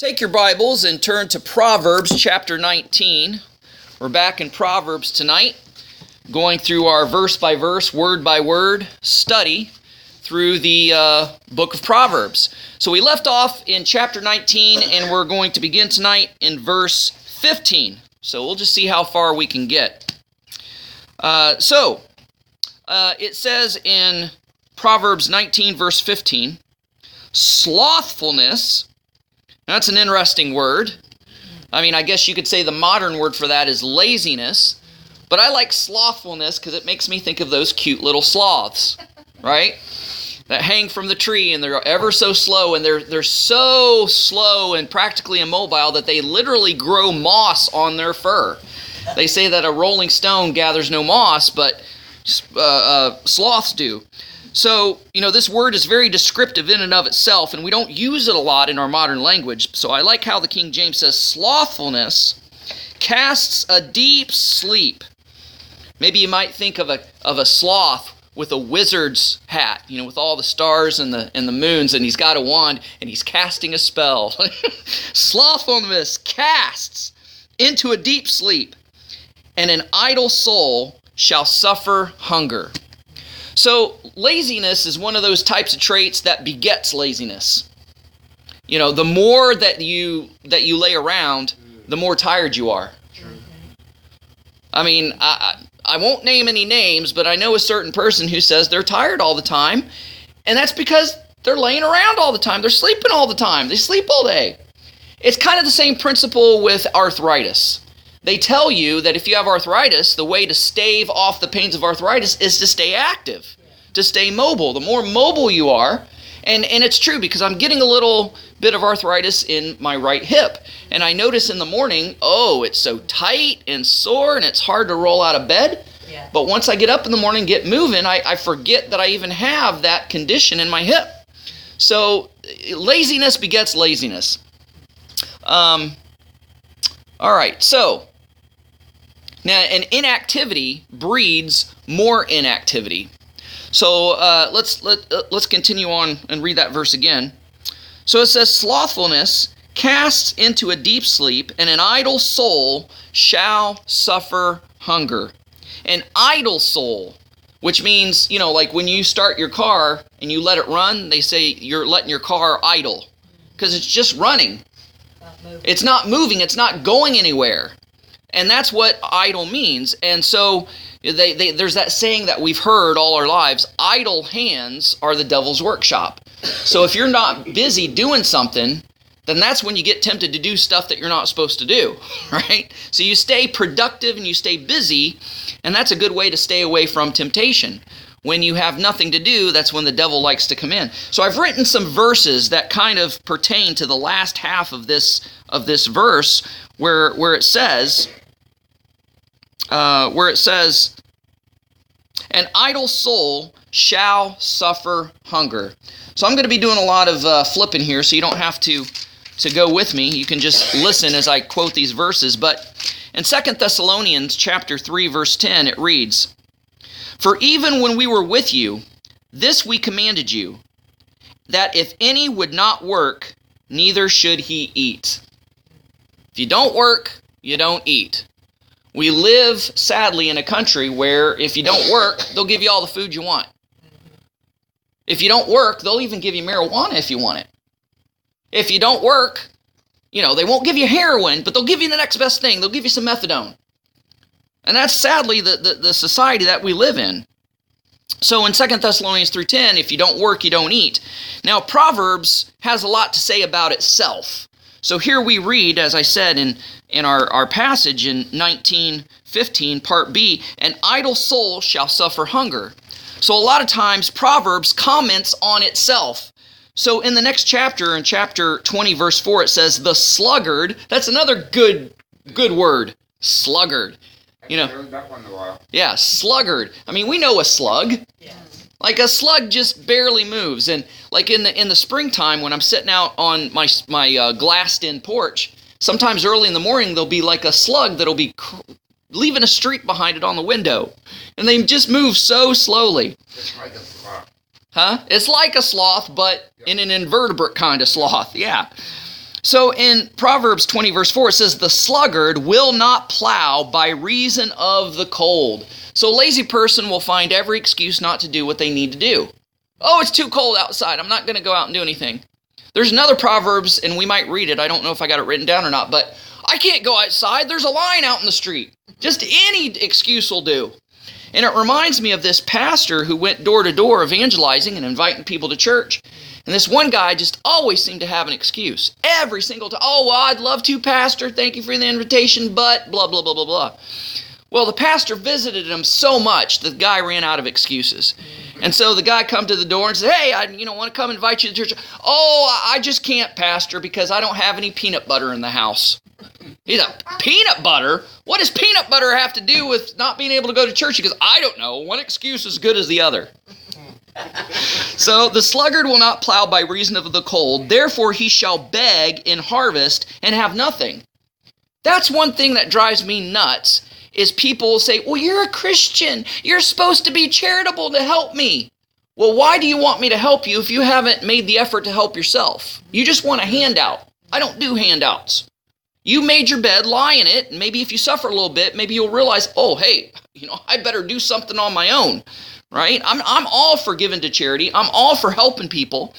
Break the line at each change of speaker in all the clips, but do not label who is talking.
Take your Bibles and turn to Proverbs chapter 19. We're back in Proverbs tonight, going through our verse by verse, word by word study through the uh, book of Proverbs. So we left off in chapter 19, and we're going to begin tonight in verse 15. So we'll just see how far we can get. Uh, so uh, it says in Proverbs 19, verse 15, slothfulness that's an interesting word. I mean, I guess you could say the modern word for that is laziness, but I like slothfulness because it makes me think of those cute little sloths, right? That hang from the tree and they're ever so slow and they're they're so slow and practically immobile that they literally grow moss on their fur. They say that a rolling stone gathers no moss, but uh, uh, sloths do. So, you know, this word is very descriptive in and of itself, and we don't use it a lot in our modern language. So I like how the King James says, slothfulness casts a deep sleep. Maybe you might think of a, of a sloth with a wizard's hat, you know, with all the stars and the and the moons, and he's got a wand and he's casting a spell. Slothfulness casts into a deep sleep, and an idle soul shall suffer hunger. So, laziness is one of those types of traits that begets laziness. You know, the more that you that you lay around, the more tired you are. I mean, I I won't name any names, but I know a certain person who says they're tired all the time, and that's because they're laying around all the time. They're sleeping all the time. They sleep all day. It's kind of the same principle with arthritis. They tell you that if you have arthritis, the way to stave off the pains of arthritis is to stay active, to stay mobile. The more mobile you are, and, and it's true because I'm getting a little bit of arthritis in my right hip. And I notice in the morning, oh, it's so tight and sore and it's hard to roll out of bed. Yeah. But once I get up in the morning get moving, I, I forget that I even have that condition in my hip. So laziness begets laziness. Um, all right, so now, an inactivity breeds more inactivity. So uh, let's let, uh, let's continue on and read that verse again. So it says, "Slothfulness casts into a deep sleep, and an idle soul shall suffer hunger." An idle soul, which means you know, like when you start your car and you let it run, they say you're letting your car idle because it's just running. Not it's not moving. It's not going anywhere. And that's what idle means. And so they, they, there's that saying that we've heard all our lives idle hands are the devil's workshop. So if you're not busy doing something, then that's when you get tempted to do stuff that you're not supposed to do, right? So you stay productive and you stay busy, and that's a good way to stay away from temptation. When you have nothing to do, that's when the devil likes to come in. So I've written some verses that kind of pertain to the last half of this of this verse where where it says uh, where it says, An idle soul shall suffer hunger. So I'm going to be doing a lot of uh, flipping here, so you don't have to, to go with me. You can just listen as I quote these verses. But in Second Thessalonians chapter 3, verse 10, it reads, For even when we were with you, this we commanded you, that if any would not work, neither should he eat. You don't work, you don't eat. We live, sadly, in a country where if you don't work, they'll give you all the food you want. If you don't work, they'll even give you marijuana if you want it. If you don't work, you know, they won't give you heroin, but they'll give you the next best thing. They'll give you some methadone. And that's sadly the, the, the society that we live in. So in 2 Thessalonians 3.10, if you don't work, you don't eat. Now, Proverbs has a lot to say about itself. So here we read, as I said in, in our, our passage in 1915, part B, an idle soul shall suffer hunger. So a lot of times Proverbs comments on itself. So in the next chapter, in chapter 20, verse 4, it says, the sluggard, that's another good good word, sluggard. You know, yeah, sluggard. I mean, we know a slug. Yeah. Like a slug just barely moves, and like in the in the springtime when I'm sitting out on my my uh, glassed-in porch, sometimes early in the morning there'll be like a slug that'll be cr- leaving a streak behind it on the window, and they just move so slowly.
It's like a sloth.
Huh? It's like a sloth, but in an invertebrate kind of sloth. Yeah. So in Proverbs 20, verse 4, it says, The sluggard will not plow by reason of the cold. So a lazy person will find every excuse not to do what they need to do. Oh, it's too cold outside. I'm not going to go out and do anything. There's another Proverbs, and we might read it. I don't know if I got it written down or not, but I can't go outside. There's a line out in the street. Just any excuse will do. And it reminds me of this pastor who went door to door evangelizing and inviting people to church. And this one guy just always seemed to have an excuse. Every single time. Oh, well, I'd love to, Pastor. Thank you for the invitation, but blah, blah, blah, blah, blah. Well, the pastor visited him so much the guy ran out of excuses. And so the guy come to the door and said, "Hey, I you know want to come invite you to church." "Oh, I just can't, pastor, because I don't have any peanut butter in the house." He's like, "Peanut butter? What does peanut butter have to do with not being able to go to church?" He goes, "I don't know. One excuse is as good as the other." So the sluggard will not plow by reason of the cold, therefore he shall beg in harvest and have nothing. That's one thing that drives me nuts is people will say, Well, you're a Christian. You're supposed to be charitable to help me. Well, why do you want me to help you if you haven't made the effort to help yourself? You just want a handout. I don't do handouts. You made your bed, lie in it, and maybe if you suffer a little bit, maybe you'll realize, oh, hey, you know, I better do something on my own, right? I'm, I'm all for giving to charity. I'm all for helping people.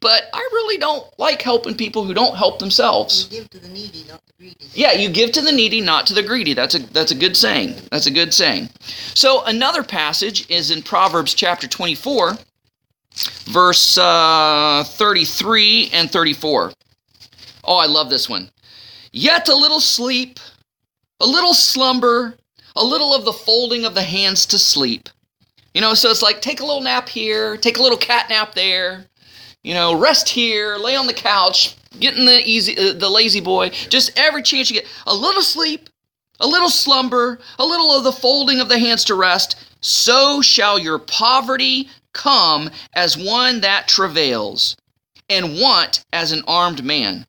But I really don't like helping people who don't help themselves.
You give to the needy, not the greedy.
Yeah, you give to the needy, not to the greedy. That's a that's a good saying. That's a good saying. So another passage is in Proverbs chapter 24, verse uh, 33 and 34. Oh, I love this one. Yet a little sleep, a little slumber, a little of the folding of the hands to sleep. You know, so it's like take a little nap here, take a little cat nap there you know, rest here, lay on the couch, getting the easy, uh, the lazy boy. Just every chance you get, a little sleep, a little slumber, a little of the folding of the hands to rest. So shall your poverty come as one that travails, and want as an armed man.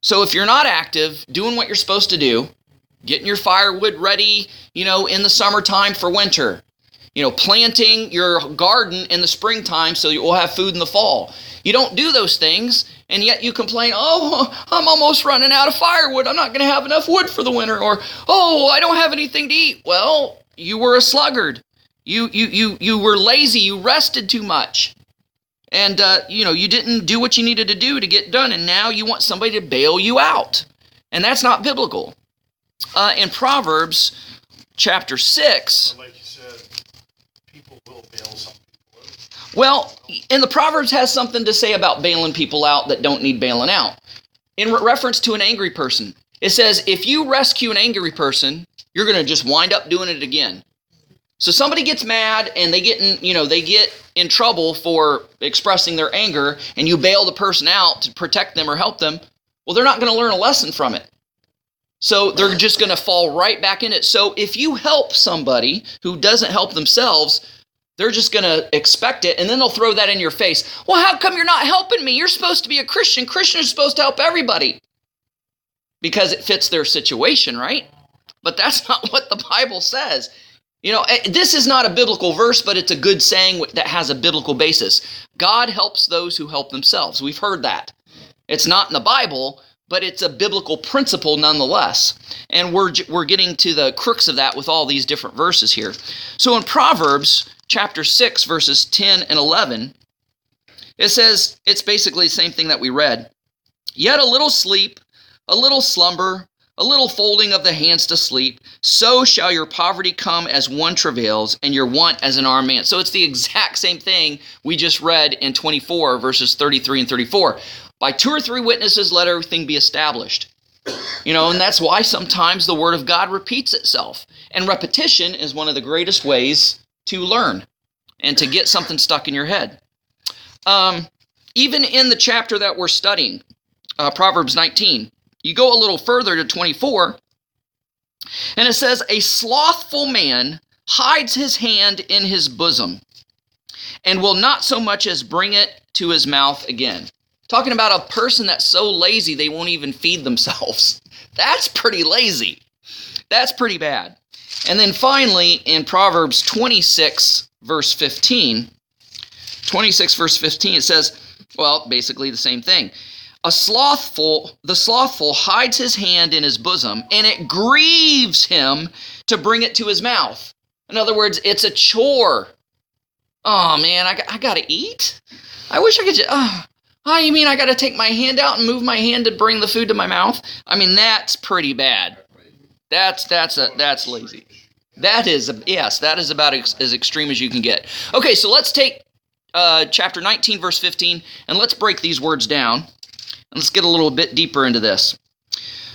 So if you're not active, doing what you're supposed to do, getting your firewood ready, you know, in the summertime for winter, you know, planting your garden in the springtime so you will have food in the fall. You don't do those things, and yet you complain, oh, I'm almost running out of firewood. I'm not going to have enough wood for the winter. Or, oh, I don't have anything to eat. Well, you were a sluggard. You, you, you, you were lazy. You rested too much. And, uh, you know, you didn't do what you needed to do to get done, and now you want somebody to bail you out. And that's not biblical. Uh, in Proverbs chapter 6, Well, and the Proverbs has something to say about bailing people out that don't need bailing out. In re- reference to an angry person, it says if you rescue an angry person, you're going to just wind up doing it again. So somebody gets mad and they get in, you know, they get in trouble for expressing their anger and you bail the person out to protect them or help them, well they're not going to learn a lesson from it. So they're just going to fall right back in it. So if you help somebody who doesn't help themselves, they're just going to expect it, and then they'll throw that in your face. Well, how come you're not helping me? You're supposed to be a Christian. Christians are supposed to help everybody because it fits their situation, right? But that's not what the Bible says. You know, eh, this is not a biblical verse, but it's a good saying that has a biblical basis. God helps those who help themselves. We've heard that. It's not in the Bible, but it's a biblical principle nonetheless. And we're, we're getting to the crux of that with all these different verses here. So in Proverbs chapter 6, verses 10 and 11, it says, it's basically the same thing that we read. Yet a little sleep, a little slumber, a little folding of the hands to sleep, so shall your poverty come as one travails, and your want as an armed man. So it's the exact same thing we just read in 24, verses 33 and 34. By two or three witnesses, let everything be established. You know, and that's why sometimes the Word of God repeats itself. And repetition is one of the greatest ways to learn and to get something stuck in your head. Um, even in the chapter that we're studying, uh, Proverbs 19, you go a little further to 24, and it says, A slothful man hides his hand in his bosom and will not so much as bring it to his mouth again. Talking about a person that's so lazy they won't even feed themselves. That's pretty lazy. That's pretty bad. And then finally, in Proverbs 26, verse 15, 26, verse 15, it says, well, basically the same thing. A slothful, the slothful hides his hand in his bosom, and it grieves him to bring it to his mouth. In other words, it's a chore. Oh man, I, I gotta eat. I wish I could just. Oh, oh, you mean I gotta take my hand out and move my hand to bring the food to my mouth? I mean, that's pretty bad. That's that's a that's lazy. That is yes, that is about ex, as extreme as you can get. Okay, so let's take uh, chapter 19, verse 15, and let's break these words down. Let's get a little bit deeper into this.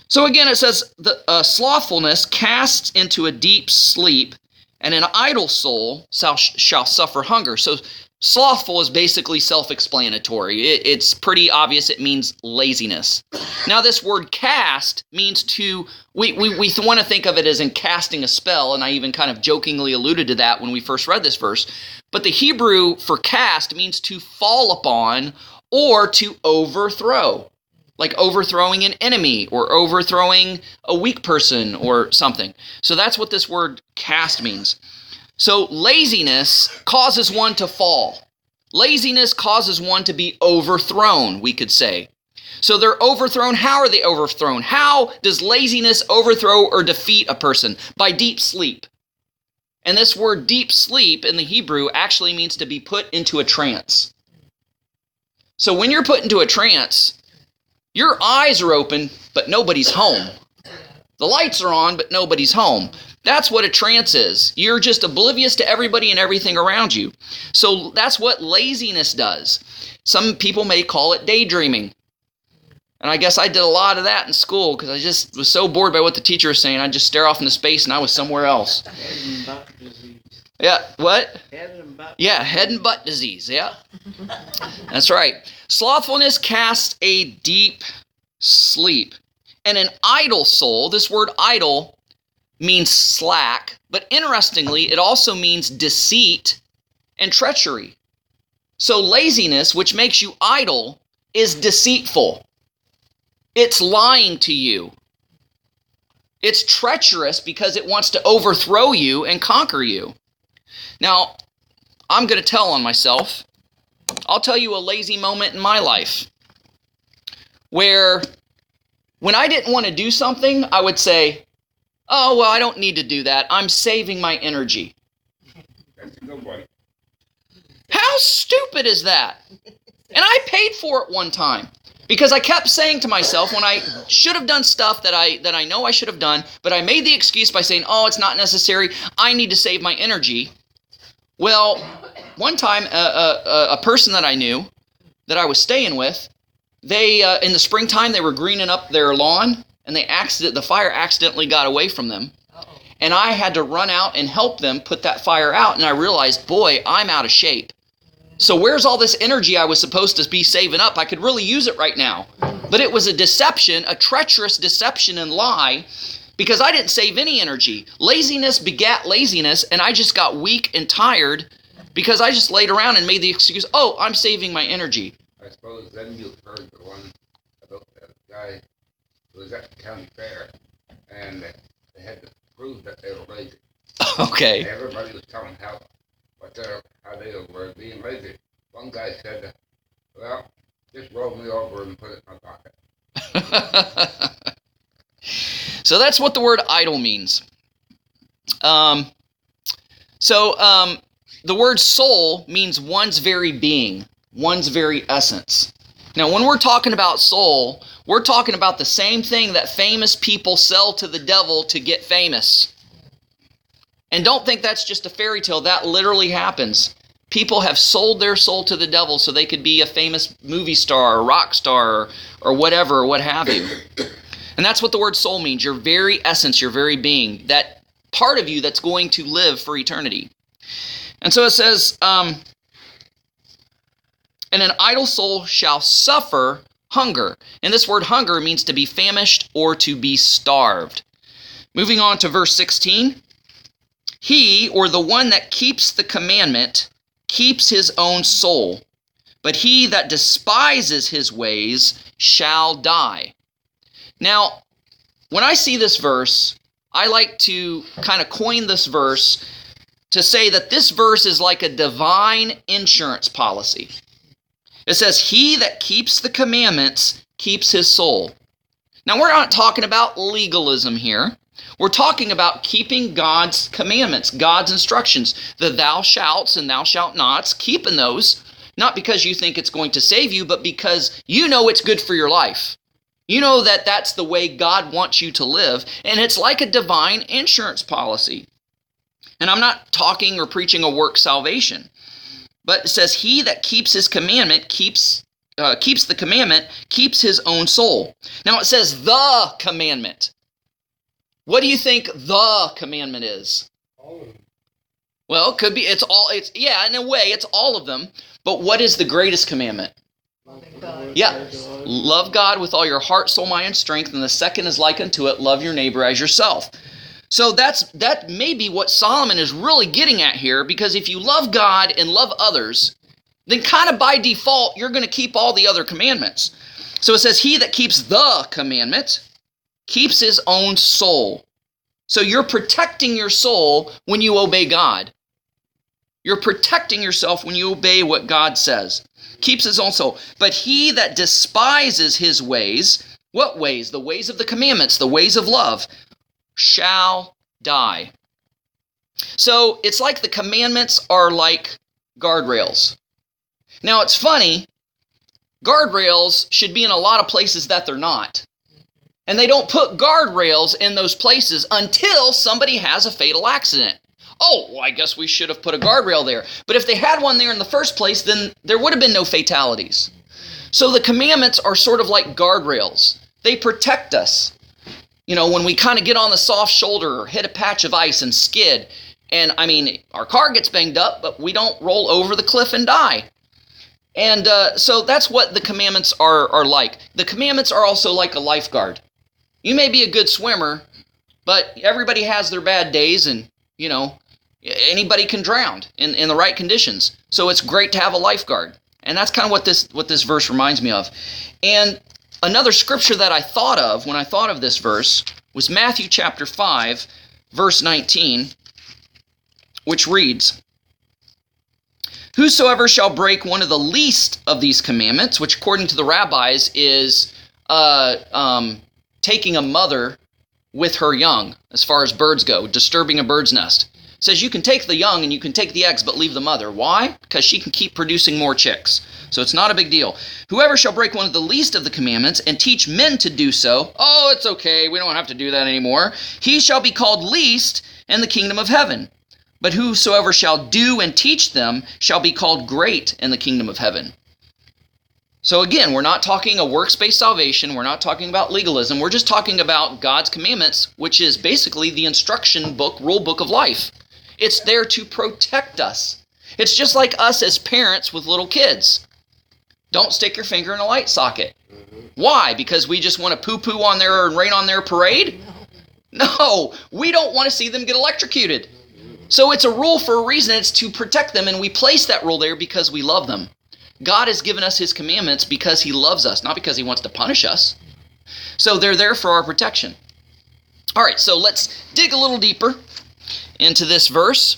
So again, it says the uh, slothfulness casts into a deep sleep, and an idle soul shall, shall suffer hunger. So slothful is basically self-explanatory. It, it's pretty obvious. It means laziness. Now, this word cast means to. We we we want to think of it as in casting a spell, and I even kind of jokingly alluded to that when we first read this verse. But the Hebrew for cast means to fall upon or to overthrow like overthrowing an enemy or overthrowing a weak person or something. So that's what this word cast means. So laziness causes one to fall. Laziness causes one to be overthrown, we could say. So they're overthrown. How are they overthrown? How does laziness overthrow or defeat a person? By deep sleep. And this word deep sleep in the Hebrew actually means to be put into a trance. So when you're put into a trance, your eyes are open, but nobody's home. The lights are on, but nobody's home. That's what a trance is. You're just oblivious to everybody and everything around you. So that's what laziness does. Some people may call it daydreaming. And I guess I did a lot of that in school because I just was so bored by what the teacher was saying. I'd just stare off into space and I was somewhere else. Yeah, what? Head yeah, head and butt disease. Yeah. That's right. Slothfulness casts a deep sleep. And an idle soul, this word idle means slack, but interestingly, it also means deceit and treachery. So laziness, which makes you idle, is deceitful. It's lying to you. It's treacherous because it wants to overthrow you and conquer you. Now, I'm going to tell on myself. I'll tell you a lazy moment in my life where when I didn't want to do something, I would say, Oh, well, I don't need to do that. I'm saving my energy. How stupid is that? And I paid for it one time because I kept saying to myself when I should have done stuff that I that I know I should have done, but I made the excuse by saying, "Oh, it's not necessary. I need to save my energy." Well, one time, a, a, a person that I knew, that I was staying with, they uh, in the springtime they were greening up their lawn, and they accident the fire accidentally got away from them. Uh-oh. And I had to run out and help them put that fire out, and I realized, boy, I'm out of shape. So where's all this energy I was supposed to be saving up? I could really use it right now. But it was a deception, a treacherous deception and lie because I didn't save any energy. Laziness begat laziness, and I just got weak and tired because I just laid around and made the excuse, oh, I'm saving my energy.
I suppose then you heard the one about that guy who was at the county fair, and they had to prove that they were lazy.
Okay.
Everybody was telling how, what their, how they were being lazy. One guy said, well, just roll me over and put it in my
pocket. So that's what the word idle means. Um, so um, the word soul means one's very being, one's very essence. Now, when we're talking about soul, we're talking about the same thing that famous people sell to the devil to get famous. And don't think that's just a fairy tale, that literally happens. People have sold their soul to the devil so they could be a famous movie star or rock star or, or whatever, or what have you. And that's what the word soul means your very essence, your very being, that part of you that's going to live for eternity. And so it says, um, and an idle soul shall suffer hunger. And this word hunger means to be famished or to be starved. Moving on to verse 16. He, or the one that keeps the commandment, keeps his own soul, but he that despises his ways shall die. Now, when I see this verse, I like to kind of coin this verse to say that this verse is like a divine insurance policy. It says, He that keeps the commandments keeps his soul. Now, we're not talking about legalism here. We're talking about keeping God's commandments, God's instructions, the thou shalt and thou shalt nots, keeping those, not because you think it's going to save you, but because you know it's good for your life. You know that that's the way God wants you to live, and it's like a divine insurance policy. And I'm not talking or preaching a work salvation, but it says, He that keeps his commandment keeps uh, keeps the commandment, keeps his own soul. Now it says the commandment. What do you think the commandment is? Well, it could be it's all it's yeah, in a way it's all of them. But what is the greatest commandment? Yeah. Love God with all your heart, soul, mind, and strength, and the second is like unto it, love your neighbor as yourself. So that's that may be what Solomon is really getting at here, because if you love God and love others, then kind of by default, you're going to keep all the other commandments. So it says, He that keeps the commandment keeps his own soul. So you're protecting your soul when you obey God. You're protecting yourself when you obey what God says. Keeps his own soul. But he that despises his ways, what ways? The ways of the commandments, the ways of love, shall die. So it's like the commandments are like guardrails. Now it's funny, guardrails should be in a lot of places that they're not. And they don't put guardrails in those places until somebody has a fatal accident. Oh, well, I guess we should have put a guardrail there. But if they had one there in the first place, then there would have been no fatalities. So the commandments are sort of like guardrails. They protect us. You know, when we kind of get on the soft shoulder or hit a patch of ice and skid, and I mean, our car gets banged up, but we don't roll over the cliff and die. And uh, so that's what the commandments are, are like. The commandments are also like a lifeguard. You may be a good swimmer, but everybody has their bad days, and, you know, anybody can drown in, in the right conditions. So it's great to have a lifeguard. And that's kind of what this what this verse reminds me of. And another scripture that I thought of when I thought of this verse was Matthew chapter 5, verse 19, which reads, Whosoever shall break one of the least of these commandments, which according to the rabbis is uh, um, taking a mother with her young, as far as birds go, disturbing a bird's nest. Says you can take the young and you can take the eggs, but leave the mother. Why? Because she can keep producing more chicks. So it's not a big deal. Whoever shall break one of the least of the commandments and teach men to do so, oh, it's okay, we don't have to do that anymore. He shall be called least in the kingdom of heaven. But whosoever shall do and teach them shall be called great in the kingdom of heaven. So again, we're not talking a works based salvation. We're not talking about legalism. We're just talking about God's commandments, which is basically the instruction book, rule book of life. It's there to protect us. It's just like us as parents with little kids. Don't stick your finger in a light socket. Mm-hmm. Why? Because we just want to poo poo on their and rain on their parade? No, we don't want to see them get electrocuted. Mm-hmm. So it's a rule for a reason. It's to protect them, and we place that rule there because we love them. God has given us His commandments because He loves us, not because He wants to punish us. So they're there for our protection. All right, so let's dig a little deeper into this verse.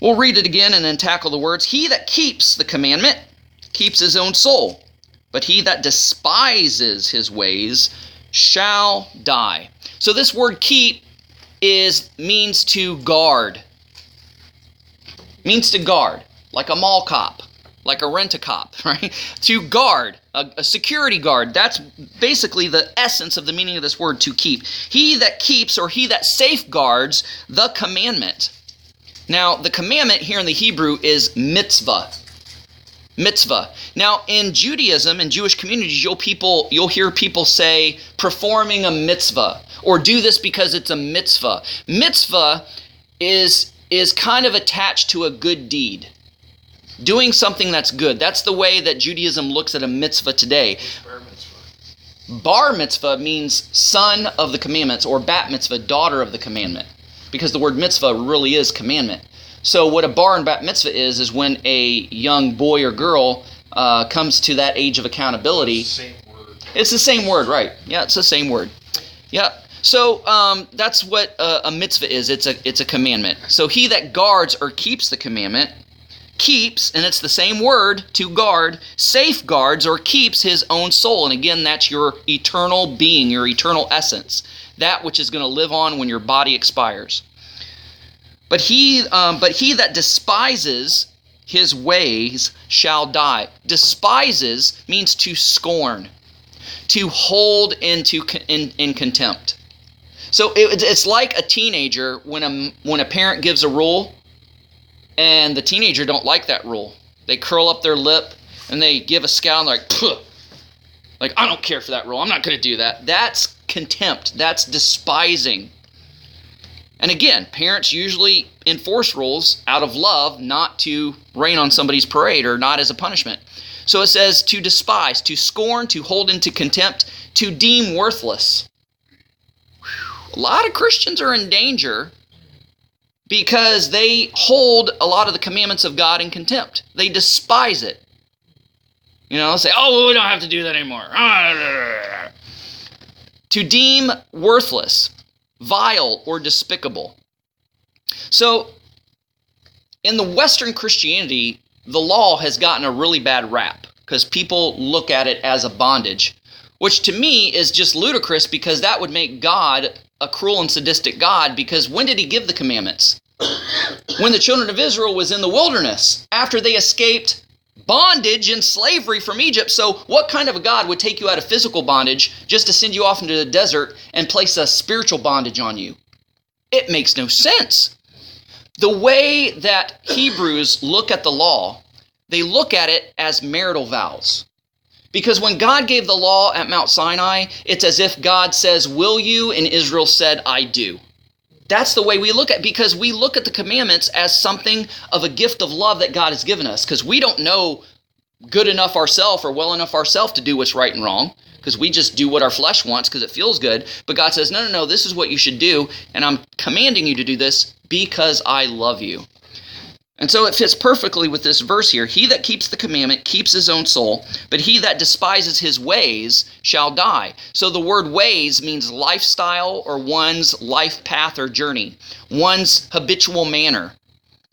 We'll read it again and then tackle the words. He that keeps the commandment keeps his own soul, but he that despises his ways shall die. So this word keep is means to guard. Means to guard, like a mall cop, like a rent a cop, right? to guard, a, a security guard. That's basically the essence of the meaning of this word to keep. He that keeps or he that safeguards the commandment. Now, the commandment here in the Hebrew is mitzvah. Mitzvah. Now, in Judaism in Jewish communities, you'll people you'll hear people say performing a mitzvah or do this because it's a mitzvah. Mitzvah is is kind of attached to a good deed. Doing something that's good. That's the way that Judaism looks at a mitzvah today.
Bar mitzvah.
Bar mitzvah means son of the commandments, or bat mitzvah, daughter of the commandment, because the word mitzvah really is commandment. So, what a bar and bat mitzvah is, is when a young boy or girl uh, comes to that age of accountability.
Same word.
It's the same word, right? Yeah, it's the same word. Yeah. So um, that's what a, a mitzvah is. It's a it's a commandment. So he that guards or keeps the commandment keeps, and it's the same word to guard, safeguards or keeps his own soul. And again, that's your eternal being, your eternal essence, that which is going to live on when your body expires. But he, um, but he that despises his ways shall die. Despises means to scorn, to hold into in, in contempt. So it, it's like a teenager when a when a parent gives a rule, and the teenager don't like that rule. They curl up their lip and they give a scowl and they're like, Puh. like I don't care for that rule. I'm not going to do that. That's contempt. That's despising. And again, parents usually enforce rules out of love, not to rain on somebody's parade or not as a punishment. So it says to despise, to scorn, to hold into contempt, to deem worthless. A lot of Christians are in danger because they hold a lot of the commandments of God in contempt. They despise it. You know, say, oh, we don't have to do that anymore. To deem worthless, vile, or despicable. So, in the Western Christianity, the law has gotten a really bad rap because people look at it as a bondage, which to me is just ludicrous because that would make God a cruel and sadistic God because when did he give the commandments? when the children of Israel was in the wilderness after they escaped bondage and slavery from Egypt. So, what kind of a God would take you out of physical bondage just to send you off into the desert and place a spiritual bondage on you? It makes no sense. The way that Hebrews look at the law, they look at it as marital vows. Because when God gave the law at Mount Sinai, it's as if God says, Will you? And Israel said, I do. That's the way we look at because we look at the commandments as something of a gift of love that God has given us because we don't know good enough ourselves or well enough ourselves to do what's right and wrong because we just do what our flesh wants because it feels good. But God says, no, no, no, this is what you should do, and I'm commanding you to do this because I love you. And so it fits perfectly with this verse here. He that keeps the commandment keeps his own soul, but he that despises his ways shall die. So the word ways means lifestyle or one's life path or journey, one's habitual manner,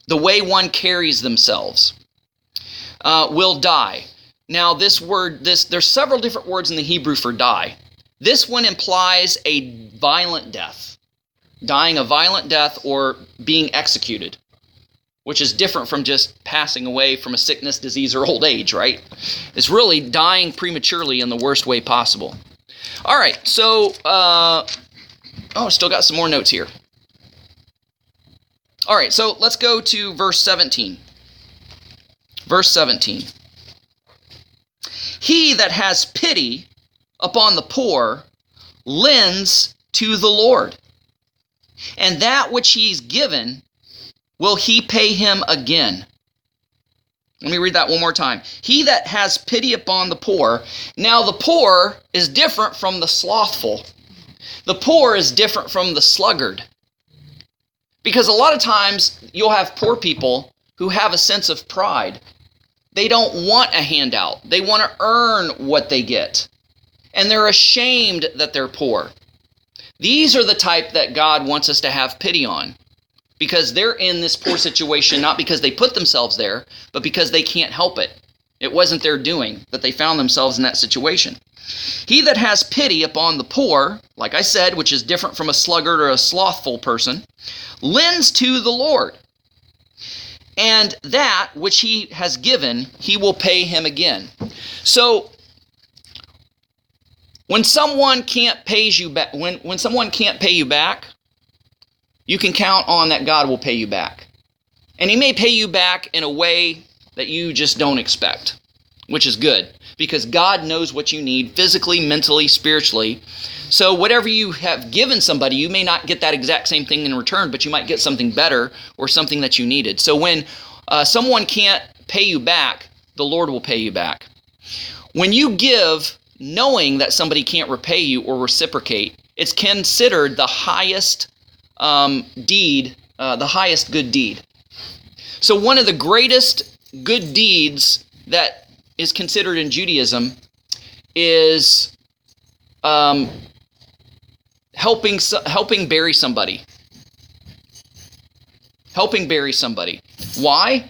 the way one carries themselves, uh, will die. Now, this word, this there's several different words in the Hebrew for die. This one implies a violent death, dying a violent death or being executed which is different from just passing away from a sickness, disease, or old age, right? It's really dying prematurely in the worst way possible. All right, so, uh, oh, still got some more notes here. All right, so let's go to verse 17. Verse 17. He that has pity upon the poor lends to the Lord, and that which he's given will he pay him again? Let me read that one more time. He that has pity upon the poor. Now, the poor is different from the slothful. The poor is different from the sluggard. Because a lot of times you'll have poor people who have a sense of pride. They don't want a handout, they want to earn what they get. And they're ashamed that they're poor. These are the type that God wants us to have pity on because they're in this poor situation not because they put themselves there, but because they can't help it. It wasn't their doing that they found themselves in that situation. He that has pity upon the poor, like I said, which is different from a sluggard or a slothful person, lends to the Lord. And that which he has given, he will pay him again. So when someone can't pay you back when, when someone can't pay you back, you can count on that God will pay you back. And He may pay you back in a way that you just don't expect, which is good because God knows what you need physically, mentally, spiritually. So, whatever you have given somebody, you may not get that exact same thing in return, but you might get something better or something that you needed. So, when uh, someone can't pay you back, the Lord will pay you back. When you give knowing that somebody can't repay you or reciprocate, it's considered the highest um, deed, uh, the highest good deed. So, one of the greatest good deeds that is considered in Judaism is um, helping helping bury somebody. Helping bury somebody. Why?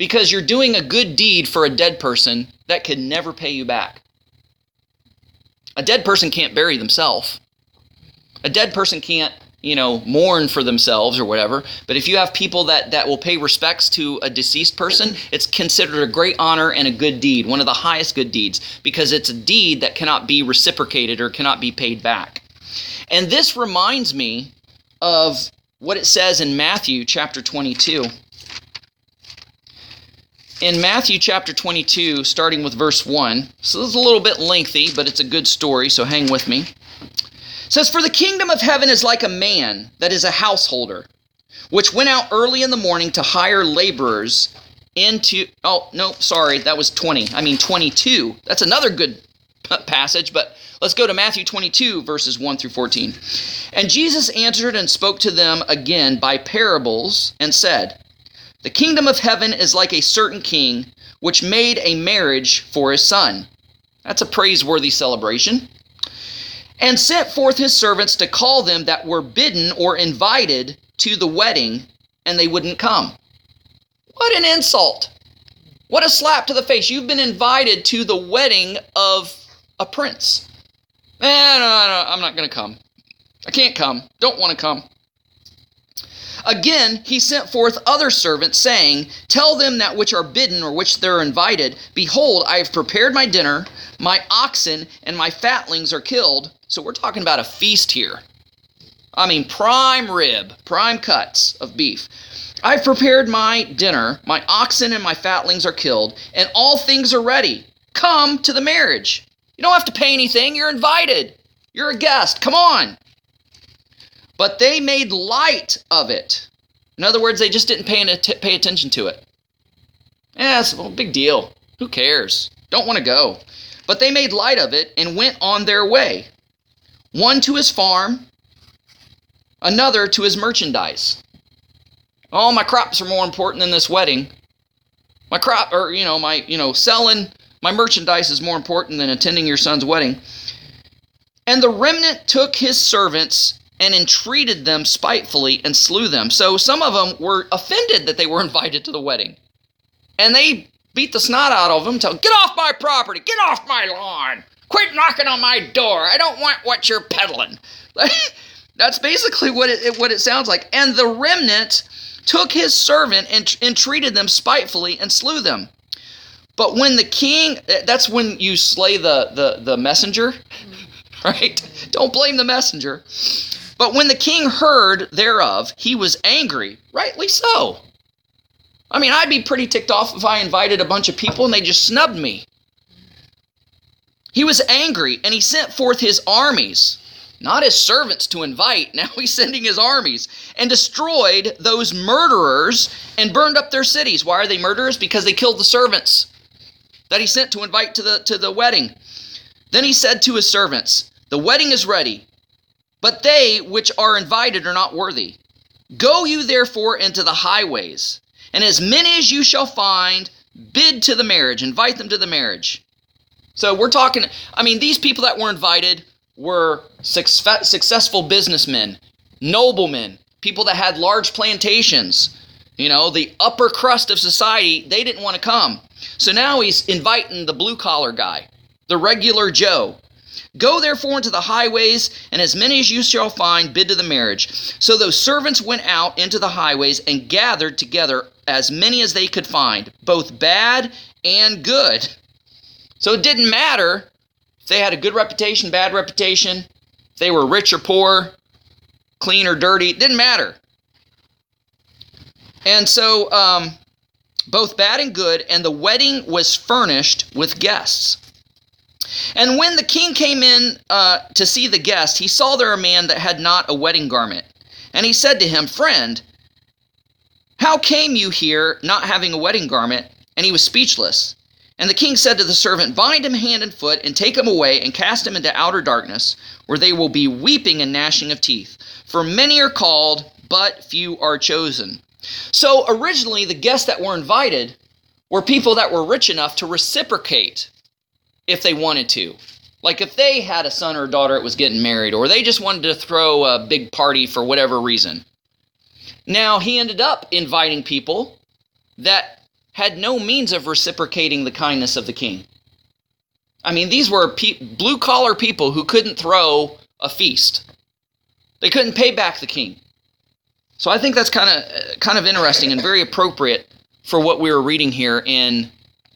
because you're doing a good deed for a dead person that could never pay you back. A dead person can't bury themselves. A dead person can't, you know, mourn for themselves or whatever. But if you have people that, that will pay respects to a deceased person, it's considered a great honor and a good deed, one of the highest good deeds, because it's a deed that cannot be reciprocated or cannot be paid back. And this reminds me of what it says in Matthew chapter 22. In Matthew chapter 22, starting with verse 1, so this is a little bit lengthy, but it's a good story, so hang with me. Says, For the kingdom of heaven is like a man that is a householder, which went out early in the morning to hire laborers into. Oh, no, sorry, that was 20. I mean 22. That's another good passage, but let's go to Matthew 22, verses 1 through 14. And Jesus answered and spoke to them again by parables and said, The kingdom of heaven is like a certain king which made a marriage for his son. That's a praiseworthy celebration. And sent forth his servants to call them that were bidden or invited to the wedding, and they wouldn't come. What an insult! What a slap to the face. You've been invited to the wedding of a prince. Eh, no, no, I'm not going to come. I can't come. Don't want to come. Again, he sent forth other servants, saying, Tell them that which are bidden or which they're invited, Behold, I have prepared my dinner, my oxen and my fatlings are killed. So we're talking about a feast here. I mean, prime rib, prime cuts of beef. I've prepared my dinner, my oxen and my fatlings are killed, and all things are ready. Come to the marriage. You don't have to pay anything, you're invited. You're a guest. Come on. But they made light of it. In other words, they just didn't pay, pay attention to it. Yeah, it's a big deal. Who cares? Don't want to go. But they made light of it and went on their way. One to his farm, another to his merchandise. Oh, my crops are more important than this wedding. My crop, or, you know, my, you know, selling my merchandise is more important than attending your son's wedding. And the remnant took his servants and entreated them spitefully and slew them. So some of them were offended that they were invited to the wedding. And they beat the snot out of them, tell get off my property, get off my lawn, quit knocking on my door. I don't want what you're peddling. That's basically what it what it sounds like. And the remnant took his servant and entreated them spitefully and slew them. But when the king, that's when you slay the, the, the messenger, right? Don't blame the messenger. But when the king heard thereof, he was angry, rightly so. I mean, I'd be pretty ticked off if I invited a bunch of people and they just snubbed me. He was angry and he sent forth his armies, not his servants to invite. Now he's sending his armies and destroyed those murderers and burned up their cities. Why are they murderers? Because they killed the servants that he sent to invite to the, to the wedding. Then he said to his servants, The wedding is ready, but they which are invited are not worthy. Go you therefore into the highways, and as many as you shall find, bid to the marriage, invite them to the marriage. So we're talking, I mean, these people that were invited were successful businessmen, noblemen, people that had large plantations. You know, the upper crust of society, they didn't want to come. So now he's inviting the blue collar guy, the regular Joe. Go therefore into the highways, and as many as you shall find, bid to the marriage. So those servants went out into the highways and gathered together as many as they could find, both bad and good. So it didn't matter if they had a good reputation, bad reputation, if they were rich or poor, clean or dirty, it didn't matter. And so um, both bad and good, and the wedding was furnished with guests. And when the king came in uh, to see the guest, he saw there a man that had not a wedding garment. And he said to him, Friend, how came you here not having a wedding garment? And he was speechless. And the king said to the servant, Bind him hand and foot, and take him away, and cast him into outer darkness, where they will be weeping and gnashing of teeth. For many are called, but few are chosen. So originally, the guests that were invited were people that were rich enough to reciprocate if they wanted to. Like if they had a son or a daughter that was getting married, or they just wanted to throw a big party for whatever reason. Now, he ended up inviting people that had no means of reciprocating the kindness of the king. I mean, these were pe- blue collar people who couldn't throw a feast. They couldn't pay back the king. So I think that's kind of kind of interesting and very appropriate for what we were reading here in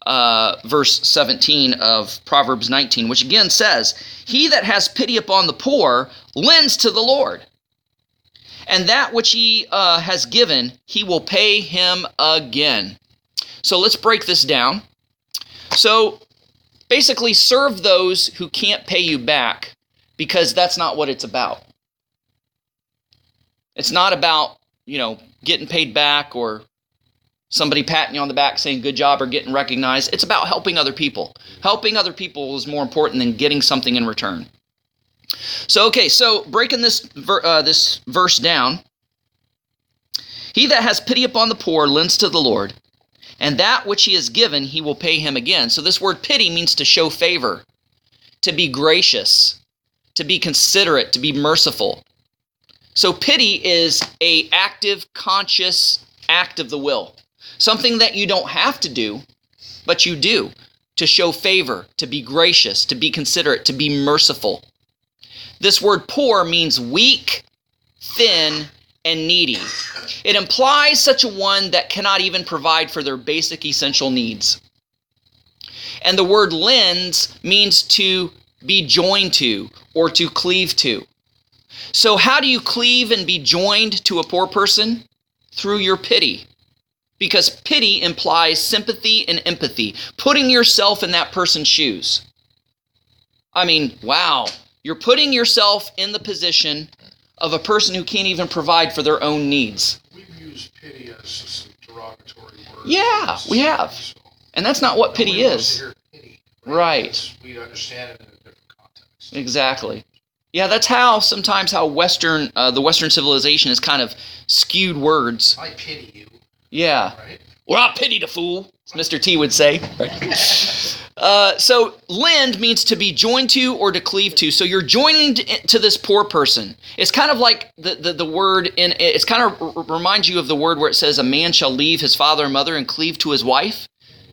uh, verse 17 of Proverbs 19, which again says, He that has pity upon the poor lends to the Lord, and that which he uh, has given, he will pay him again. So let's break this down. So basically, serve those who can't pay you back because that's not what it's about. It's not about, you know, getting paid back or somebody patting you on the back saying good job or getting recognized. It's about helping other people. Helping other people is more important than getting something in return. So okay, so breaking this ver- uh, this verse down, he that has pity upon the poor lends to the Lord, and that which he has given he will pay him again. So this word pity means to show favor, to be gracious, to be considerate, to be merciful. So pity is a active, conscious act of the will. Something that you don't have to do, but you do to show favor, to be gracious, to be considerate, to be merciful. This word poor means weak, thin, and needy. It implies such a one that cannot even provide for their basic essential needs. And the word lends means to be joined to or to cleave to. So, how do you cleave and be joined to a poor person? Through your pity. Because pity implies sympathy and empathy, putting yourself in that person's shoes. I mean, wow, you're putting yourself in the position of a person who can't even provide for their own needs.
We've used pity as some derogatory word.
Yeah, we have.
So,
And that's not what pity is.
pity,
Right.
It's- We understand it in a different context.
Exactly. Yeah, that's how sometimes how Western, uh, the Western civilization is kind of skewed words.
I pity you,
Yeah.
right?
Well, I pity the fool, as Mr. T would say. Uh, so, lend means to be joined to or to cleave to. So, you're to, to this poor person. It's kind of like the, the, the word in it's kind of r- reminds you of the word where it says, A man shall leave his father and mother and cleave to his wife,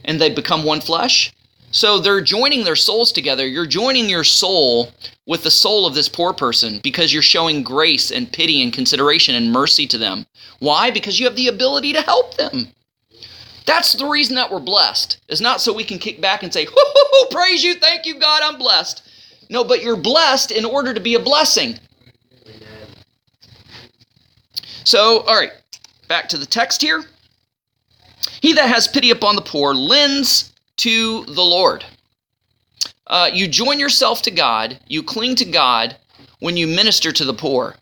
and they become one flesh. So, they're joining their souls together. You're joining your soul with the soul of this poor person because you're showing grace and pity and consideration and mercy to them. Why? Because you have the ability to help them. That's the reason that we're blessed. It's not so we can kick back and say, praise you, thank you, God, I'm blessed. No, but you're blessed in order to be a blessing. So, all right, back to the text here. He that has pity upon the poor lends to the Lord. Uh, you join yourself to God, you cling to God when you minister to the poor.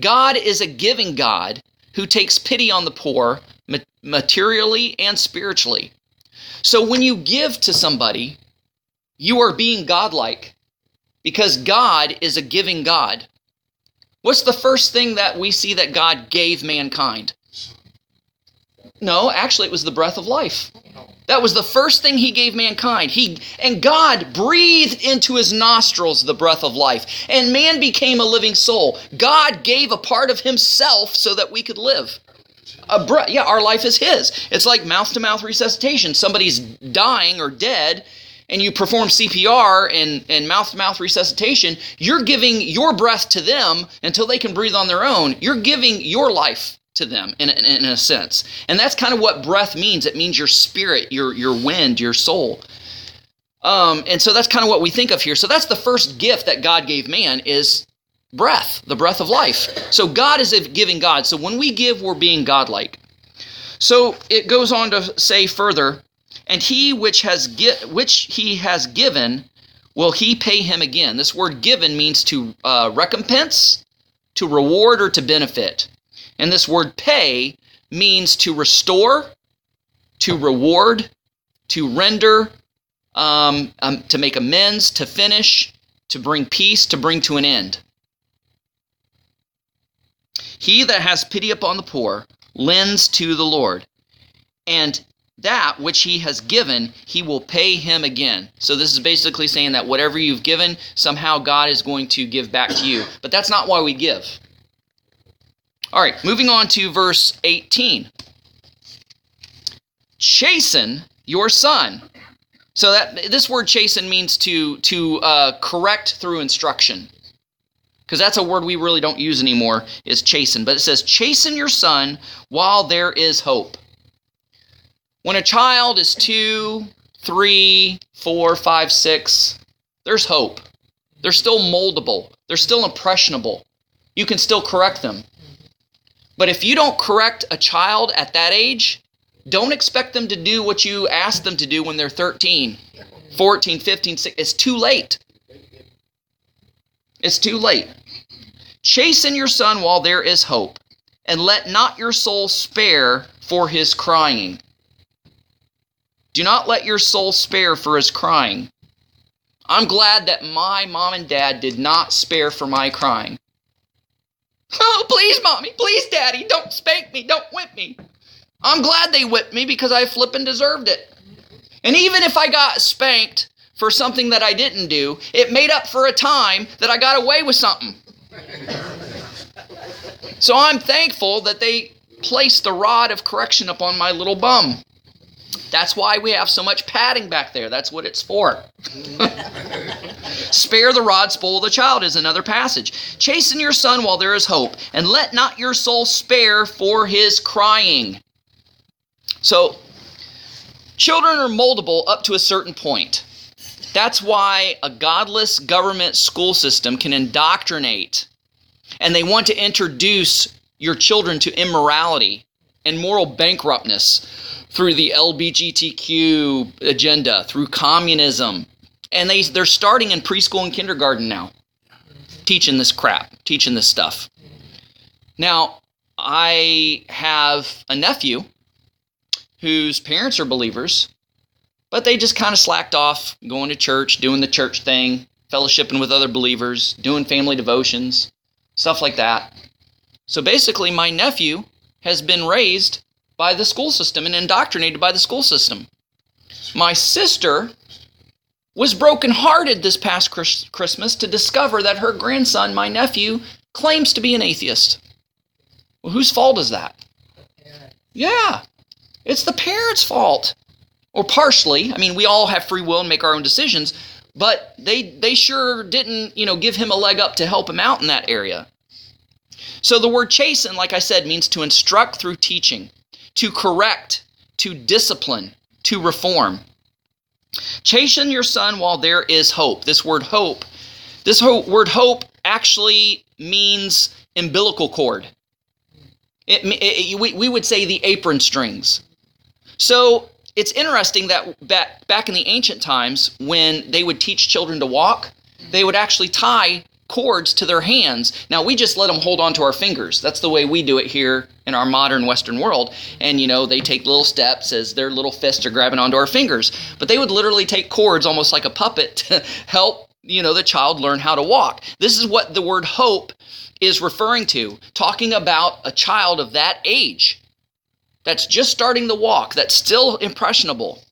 God is a giving God who takes pity on the poor materially and spiritually. So when you give to somebody, you are being godlike because God is a giving God. What's the first thing that we see that God gave mankind? No, actually, it was the breath of life. That was the first thing he gave mankind. He and God breathed into his nostrils the breath of life, and man became a living soul. God gave a part of himself so that we could live. A breath, yeah, our life is his. It's like mouth to mouth resuscitation. Somebody's dying or dead, and you perform CPR and, and mouth to mouth resuscitation. You're giving your breath to them until they can breathe on their own. You're giving your life to them in, in, in a sense. And that's kind of what breath means. It means your spirit, your your wind, your soul. Um, and so that's kind of what we think of here. So that's the first gift that God gave man is breath, the breath of life. So God is a giving God. So when we give, we're being godlike. So it goes on to say further, and he which has gi- which he has given, will he pay him again? This word given means to uh, recompense, to reward, or to benefit. And this word pay means to restore, to reward, to render, um, um, to make amends, to finish, to bring peace, to bring to an end. He that has pity upon the poor lends to the Lord, and that which he has given, he will pay him again. So this is basically saying that whatever you've given, somehow God is going to give back to you. But that's not why we give. All right, moving on to verse 18. chasten your son. So that this word chasten means to to uh, correct through instruction, because that's a word we really don't use anymore. Is chasten, but it says chasten your son while there is hope. When a child is two, three, four, five, six, there's hope. They're still moldable. They're still impressionable. You can still correct them. But if you don't correct a child at that age, don't expect them to do what you ask them to do when they're 13, 14, 15, 16. It's too late. It's too late. Chasten your son while there is hope, and let not your soul spare for his crying. Do not let your soul spare for his crying. I'm glad that my mom and dad did not spare for my crying. Oh, please, mommy, please, daddy, don't spank me, don't whip me. I'm glad they whipped me because I flippin' deserved it. And even if I got spanked for something that I didn't do, it made up for a time that I got away with something. So I'm thankful that they placed the rod of correction upon my little bum. That's why we have so much padding back there. That's what it's for. Spare the rod, spoil the child is another passage. Chasten your son while there is hope, and let not your soul spare for his crying. So, children are moldable up to a certain point. That's why a godless government school system can indoctrinate, and they want to introduce your children to immorality and moral bankruptness through the LBGTQ agenda, through communism. And they, they're starting in preschool and kindergarten now, teaching this crap, teaching this stuff. Now, I have a nephew whose parents are believers, but they just kind of slacked off going to church, doing the church thing, fellowshipping with other believers, doing family devotions, stuff like that. So basically, my nephew has been raised by the school system and indoctrinated by the school system. My sister was brokenhearted this past Christmas to discover that her grandson, my nephew, claims to be an atheist. Well, whose fault is that? Yeah, it's the parents' fault. Or partially. I mean, we all have free will and make our own decisions, but they they sure didn't, you know, give him a leg up to help him out in that area. So the word chasten, like I said, means to instruct through teaching, to correct, to discipline, to reform. Chasten your son while there is hope. This word hope, this ho- word hope actually means umbilical cord. It, it, we, we would say the apron strings. So it's interesting that back, back in the ancient times, when they would teach children to walk, they would actually tie cords to their hands. Now we just let them hold on to our fingers. That's the way we do it here in our modern Western world. And you know, they take little steps as their little fists are grabbing onto our fingers. But they would literally take cords almost like a puppet to help, you know, the child learn how to walk. This is what the word hope is referring to, talking about a child of that age that's just starting the walk, that's still impressionable.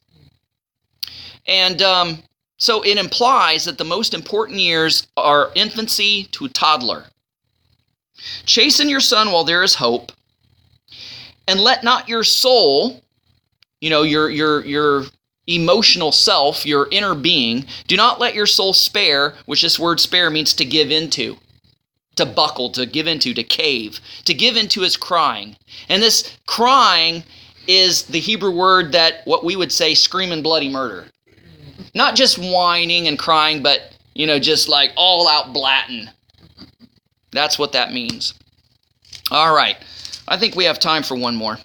And um, so it implies that the most important years are infancy to toddler. Chasten your son while there is hope, and let not your soul, you know, your your your emotional self, your inner being, do not let your soul spare, which this word spare means to give into, to buckle, to give into, to cave, to give into his crying. And this crying is the Hebrew word that what we would say screaming bloody murder. Not just whining and crying, but, you know, just like all out blatting. That's what that means. All right. I think we have time for one more.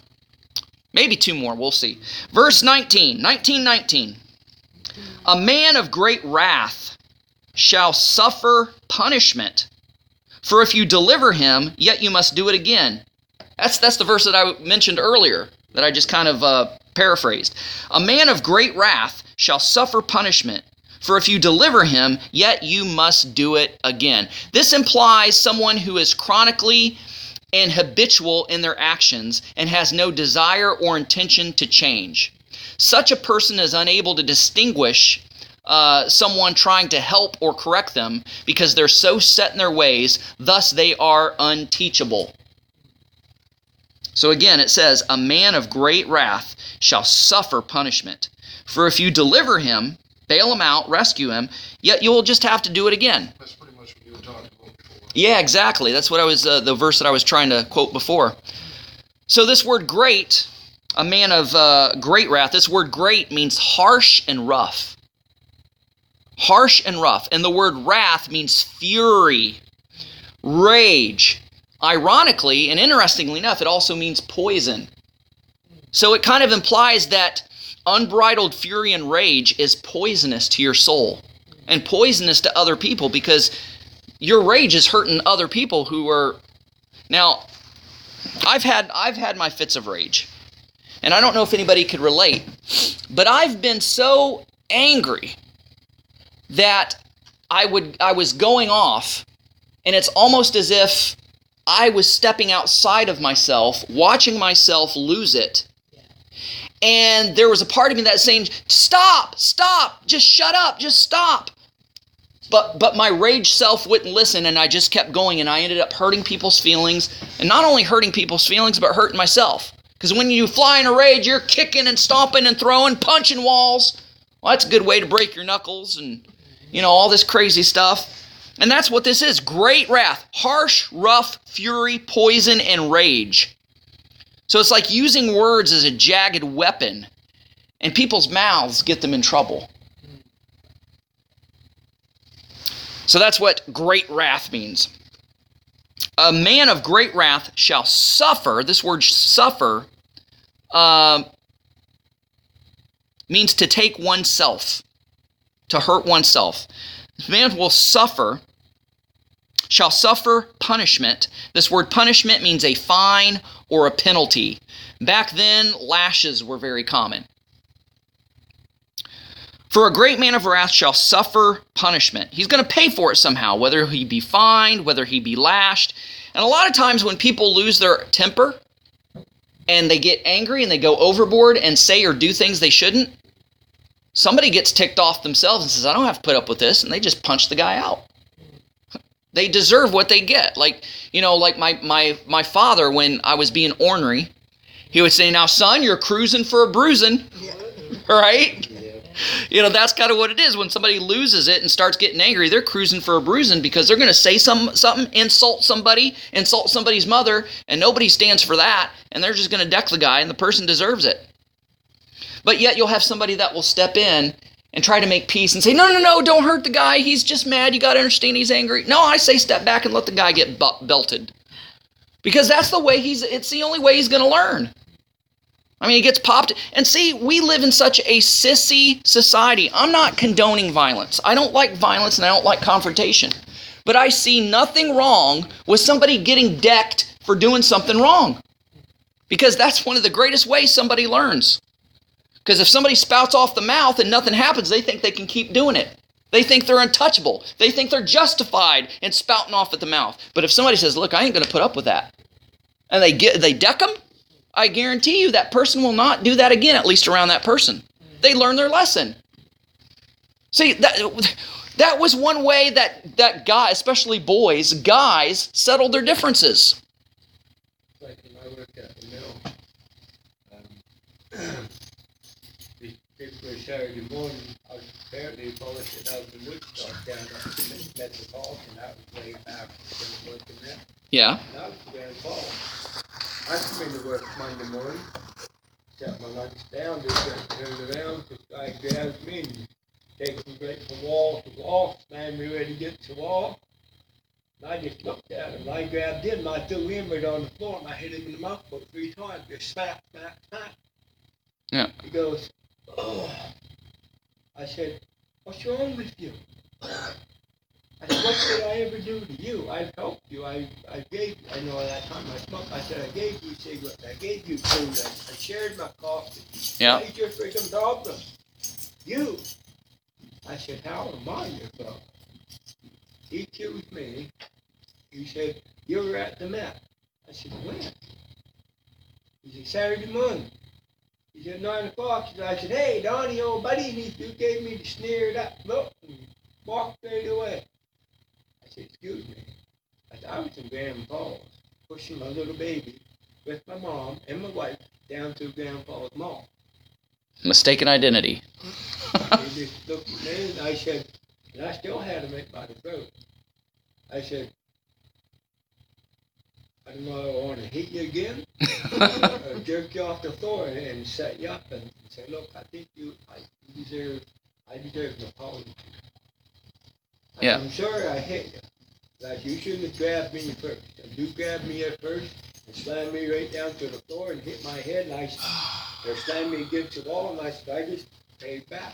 Maybe two more. We'll see. Verse 19, 19, 19. A man of great wrath shall suffer punishment. For if you deliver him, yet you must do it again. That's, that's the verse that I mentioned earlier, that I just kind of uh, paraphrased. A man of great wrath shall suffer punishment. For if you deliver him, yet you must do it again. This implies someone who is chronically and habitual in their actions and has no desire or intention to change. Such a person is unable to distinguish uh, someone trying to help or correct them because they're so set in their ways, thus, they are unteachable. So again, it says, A man of great wrath shall suffer punishment. For if you deliver him, bail him out, rescue him, yet you will just have to do it again.
That's pretty much what you were talking about before.
Yeah, exactly. That's what I was, uh, the verse that I was trying to quote before. So this word great, a man of uh, great wrath, this word great means harsh and rough. Harsh and rough. And the word wrath means fury, rage. Ironically and interestingly enough, it also means poison. So it kind of implies that unbridled fury and rage is poisonous to your soul and poisonous to other people because your rage is hurting other people who are now I've had I've had my fits of rage. And I don't know if anybody could relate, but I've been so angry that I would I was going off and it's almost as if I was stepping outside of myself, watching myself lose it. And there was a part of me that saying, "Stop! Stop! Just shut up! Just stop!" But but my rage self wouldn't listen and I just kept going and I ended up hurting people's feelings and not only hurting people's feelings but hurting myself. Because when you fly in a rage, you're kicking and stomping and throwing, punching walls. Well, that's a good way to break your knuckles and you know all this crazy stuff. And that's what this is great wrath, harsh, rough, fury, poison, and rage. So it's like using words as a jagged weapon, and people's mouths get them in trouble. So that's what great wrath means. A man of great wrath shall suffer. This word suffer uh, means to take oneself, to hurt oneself. Man will suffer, shall suffer punishment. This word punishment means a fine or a penalty. Back then, lashes were very common. For a great man of wrath shall suffer punishment. He's going to pay for it somehow, whether he be fined, whether he be lashed. And a lot of times when people lose their temper and they get angry and they go overboard and say or do things they shouldn't, somebody gets ticked off themselves and says, I don't have to put up with this, and they just punch the guy out. They deserve what they get. Like, you know, like my my my father when I was being ornery, he would say, Now son, you're cruising for a bruising. Right? You know, that's kind of what it is. When somebody loses it and starts getting angry, they're cruising for a bruising because they're going to say some something, insult somebody, insult somebody's mother, and nobody stands for that, and they're just going to deck the guy, and the person deserves it. But yet you'll have somebody that will step in and try to make peace and say, no, no, no, don't hurt the guy. He's just mad. You got to understand he's angry. No, I say step back and let the guy get belted. Because that's the way he's, it's the only way he's going to learn. I mean, he gets popped. And see, we live in such a sissy society. I'm not condoning violence. I don't like violence and I don't like confrontation. But I see nothing wrong with somebody getting decked for doing something wrong. Because that's one of the greatest ways somebody learns. Because if somebody spouts off the mouth and nothing happens, they think they can keep doing it. They think they're untouchable. They think they're justified in spouting off at the mouth. But if somebody says, "Look, I ain't going to put up with that," and they get they deck them, I guarantee you that person will not do that again. At least around that person, they learn their lesson. See that that was one way that that guy, especially boys, guys, settled their differences.
Like when I worked at the mill, um, this particular Saturday morning, I was apparently polishing out the wood stock down at the Metropolitan, that was way back I was working there.
Yeah.
And I was Grand Falls. I come into work Monday morning, set my lunch down, just got turned around, this guy grabs me and takes me right from wall to wall, slammed me ready to get to wall. And I just looked at him, I grabbed him, and I threw him right on the floor, and I hit him in the mouth about three times, just smack, smack, smack.
Yeah.
He goes, oh. I said, what's wrong with you? I said, what did I ever do to you? I've helped you. I, I gave, I know at that time I smoked. I said, I gave you cigarettes. I gave you food. I, I shared my coffee.
Yeah.
What's your freaking problem? You. I said, how am I your problem? He accused me. He said, you were at the Met. I said, when? He said, Saturday morning. He said, 9 o'clock. I said, hey, Donnie, old buddy. And he gave me the sneered up look and walked straight away. I said, excuse me. I said, I was in Grand Falls, pushing my little baby with my mom and my wife down to Grandpa's Mall.
Mistaken identity.
He just looked at me and I said, and I still had him right by the throat. I said, I don't know I want to hit you again, or jerk you off the floor and, and set you up and say, look, I think you, I you deserve, I deserve an apology.
Yeah.
I'm sorry I hit you. Like you shouldn't have grabbed me first. And you grabbed me at first and slammed me right down to the floor and hit my head and I, or slammed me against the wall and I said, I just paid back.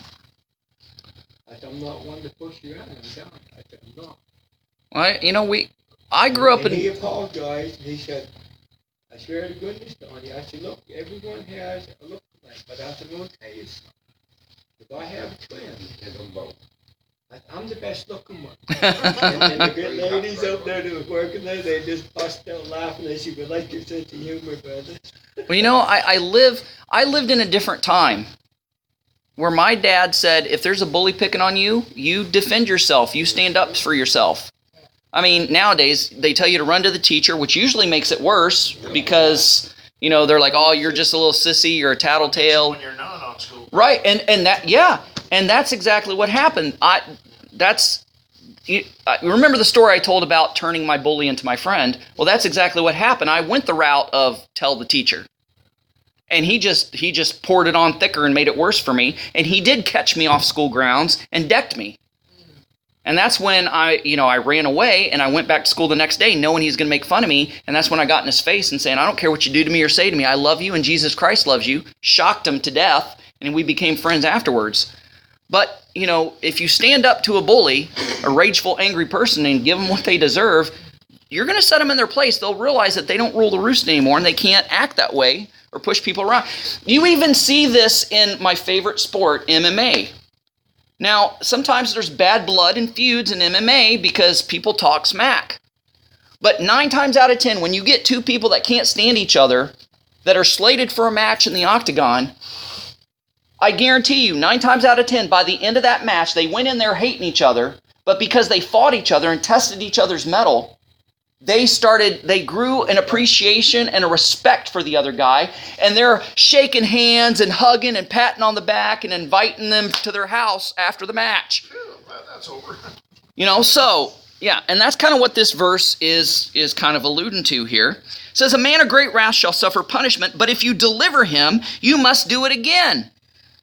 I said, I'm not one to push you out. I'm down. I said, I'm not.
I, you know, we. I grew up
and he apologized and he said, I swear to goodness, Donnie. I said, look, everyone has a look alike, but I said, I'm to tell you something. If I have a twin,
Hit them both.
I'm the best looking one. and, and the good ladies up there that was working there, they just bust out laughing. They said, we like your sense of humor, brother.
Well, you know, I, I live. I lived in a different time, where my dad said, if there's a bully picking on you, you defend yourself. You stand up for yourself. I mean, nowadays they tell you to run to the teacher, which usually makes it worse because you know they're like, oh, you're just a little sissy, you're a tattletale.
When you're not on school.
Right, and and that yeah, and that's exactly what happened. I that's you, I remember the story I told about turning my bully into my friend. Well, that's exactly what happened. I went the route of tell the teacher, and he just he just poured it on thicker and made it worse for me. And he did catch me off school grounds and decked me. And that's when I, you know, I ran away and I went back to school the next day knowing he's going to make fun of me. And that's when I got in his face and saying, I don't care what you do to me or say to me. I love you and Jesus Christ loves you. Shocked him to death. And we became friends afterwards. But, you know, if you stand up to a bully, a rageful, angry person, and give them what they deserve, you're going to set them in their place. They'll realize that they don't rule the roost anymore and they can't act that way or push people around. You even see this in my favorite sport, MMA. Now, sometimes there's bad blood and feuds in MMA because people talk smack. But nine times out of ten, when you get two people that can't stand each other, that are slated for a match in the octagon, I guarantee you, nine times out of ten, by the end of that match, they went in there hating each other, but because they fought each other and tested each other's mettle, they started, they grew an appreciation and a respect for the other guy, and they're shaking hands and hugging and patting on the back and inviting them to their house after the match.
That- that's over.
You know, so yeah, and that's kind of what this verse is is kind of alluding to here. It says, "A man of great wrath shall suffer punishment, but if you deliver him, you must do it again."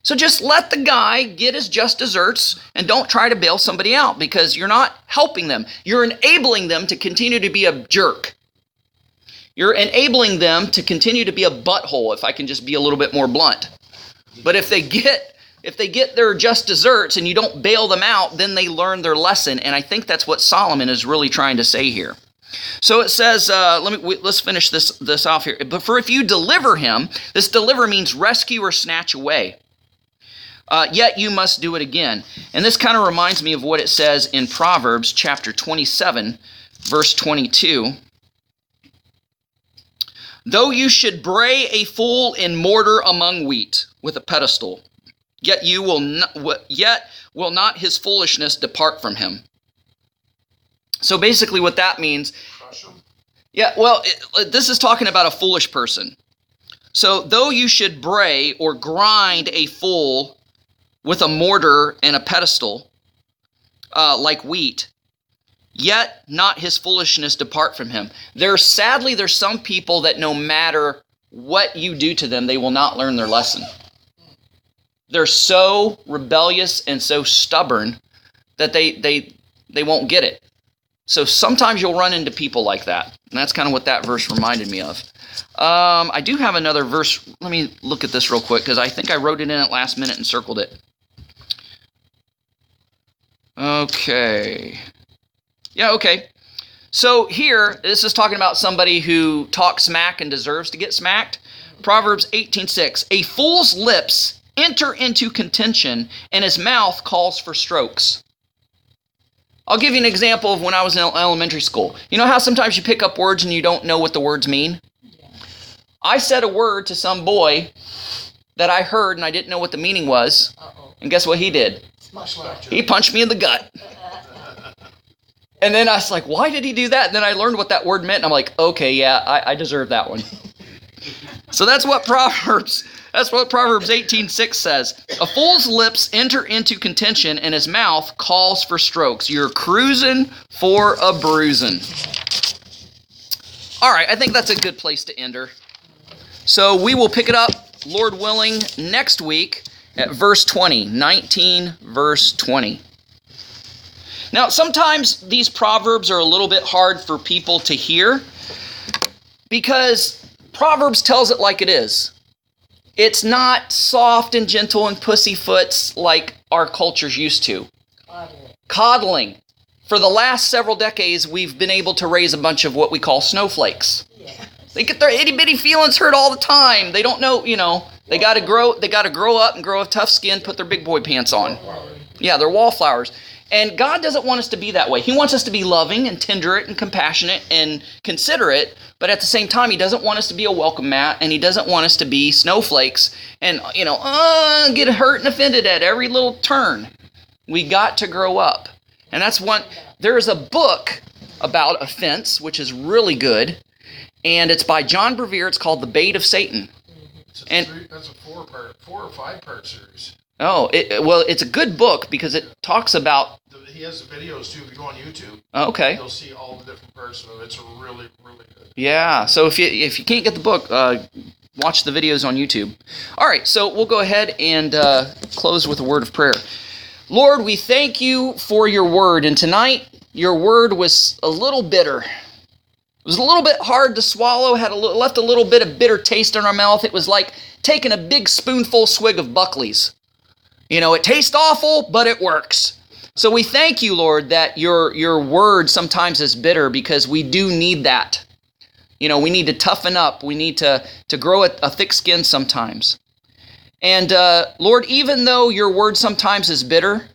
So just let the guy get his just desserts and don't try to bail somebody out because you're not helping them. You're enabling them to continue to be a jerk. You're enabling them to continue to be a butthole if I can just be a little bit more blunt. But if they get if they get their just desserts and you don't bail them out, then they learn their lesson. And I think that's what Solomon is really trying to say here. So it says, uh, let me we, let's finish this this off here. But for if you deliver him, this deliver means rescue or snatch away. Uh, yet you must do it again. And this kind of reminds me of what it says in Proverbs chapter 27, verse 22. Though you should bray a fool in mortar among wheat with a pedestal, yet you will not, yet will not his foolishness depart from him. So basically, what that means, yeah, well, it, this is talking about a foolish person. So though you should bray or grind a fool with a mortar and a pedestal, uh, like wheat, yet not his foolishness depart from him. There, sadly, there's some people that no matter what you do to them, they will not learn their lesson. They're so rebellious and so stubborn that they they they won't get it. So sometimes you'll run into people like that, and that's kind of what that verse reminded me of. Um, I do have another verse. Let me look at this real quick because I think I wrote it in at last minute and circled it. Okay. Yeah, okay. So here, this is talking about somebody who talks smack and deserves to get smacked. Proverbs 18:6. A fool's lips enter into contention, and his mouth calls for strokes. I'll give you an example of when I was in elementary school. You know how sometimes you pick up words and you don't know what the words mean? I said a word to some boy that I heard and I didn't know what the meaning was.
Uh-oh.
And guess what he did? He punched me in the gut. And then I was like, why did he do that? And then I learned what that word meant. And I'm like, okay, yeah, I, I deserve that one. So that's what Proverbs that's what Proverbs 18:6 says. A fool's lips enter into contention and his mouth calls for strokes. You're cruising for a bruising. All right, I think that's a good place to end her. So we will pick it up, Lord willing, next week at verse 20, 19 verse 20. Now, sometimes these proverbs are a little bit hard for people to hear because Proverbs tells it like it is. It's not soft and gentle and pussyfoots like our culture's used to. Coddling. For the last several decades, we've been able to raise a bunch of what we call snowflakes. They get their itty bitty feelings hurt all the time. They don't know, you know, they gotta grow they gotta grow up and grow a tough skin, put their big boy pants on. Yeah, they're wallflowers. And God doesn't want us to be that way. He wants us to be loving and tenderate and compassionate and considerate, but at the same time, He doesn't want us to be a welcome mat and He doesn't want us to be snowflakes and, you know, uh, get hurt and offended at every little turn. We got to grow up. And that's one, there is a book about offense, which is really good, and it's by John Bevere. It's called The Bait of Satan.
It's
And-
three, that's a four part, four or five part series.
Oh, it, well, it's a good book because it talks about,
He has the videos too. If you go on YouTube,
okay.
you'll see all the different parts of it. It's really, really good.
Yeah. So if you if you can't get the book, uh, watch the videos on YouTube. All right. So we'll go ahead and uh, close with a word of prayer. Lord, we thank you for your word, and tonight your word was a little bitter. It was a little bit hard to swallow. Had a left a little bit of bitter taste in our mouth. It was like taking a big spoonful swig of Buckley's. You know, it tastes awful, but it works. So we thank you, Lord, that your your word sometimes is bitter because we do need that. You know, we need to toughen up. We need to, to grow a, a thick skin sometimes. And uh, Lord, even though your word sometimes is bitter,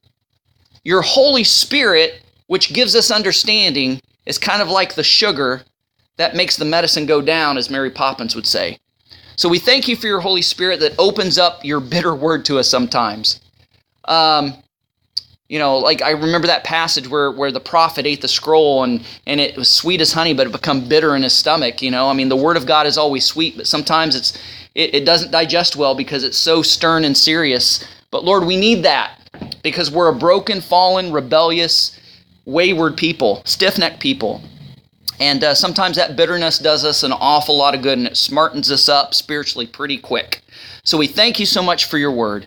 your Holy Spirit, which gives us understanding, is kind of like the sugar that makes the medicine go down, as Mary Poppins would say. So we thank you for your Holy Spirit that opens up your bitter word to us sometimes. Um, you know, like I remember that passage where, where the prophet ate the scroll and, and it was sweet as honey, but it become bitter in his stomach. You know, I mean, the word of God is always sweet, but sometimes it's it, it doesn't digest well because it's so stern and serious. But Lord, we need that because we're a broken, fallen, rebellious, wayward people, stiff necked people. And uh, sometimes that bitterness does us an awful lot of good and it smartens us up spiritually pretty quick. So we thank you so much for your word.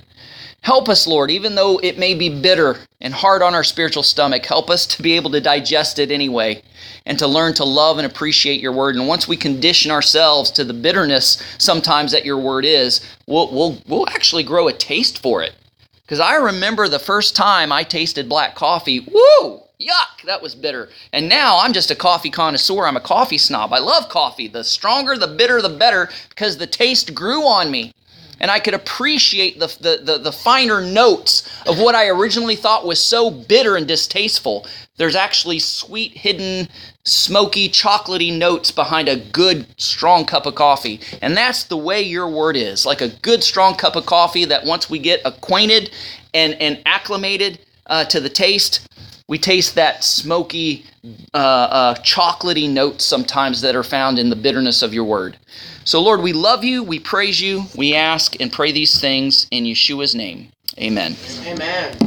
Help us, Lord, even though it may be bitter and hard on our spiritual stomach, help us to be able to digest it anyway and to learn to love and appreciate your word. And once we condition ourselves to the bitterness sometimes that your word is, we'll, we'll, we'll actually grow a taste for it. Because I remember the first time I tasted black coffee, woo, yuck, that was bitter. And now I'm just a coffee connoisseur. I'm a coffee snob. I love coffee. The stronger, the bitter, the better, because the taste grew on me and I could appreciate the, the, the, the, finer notes of what I originally thought was so bitter and distasteful. There's actually sweet, hidden, smoky, chocolatey notes behind a good, strong cup of coffee. And that's the way your word is like a good, strong cup of coffee that once we get acquainted and, and acclimated uh, to the taste, we taste that smoky, uh, uh, chocolatey notes sometimes that are found in the bitterness of your word. So, Lord, we love you, we praise you, we ask and pray these things in Yeshua's name. Amen.
Amen.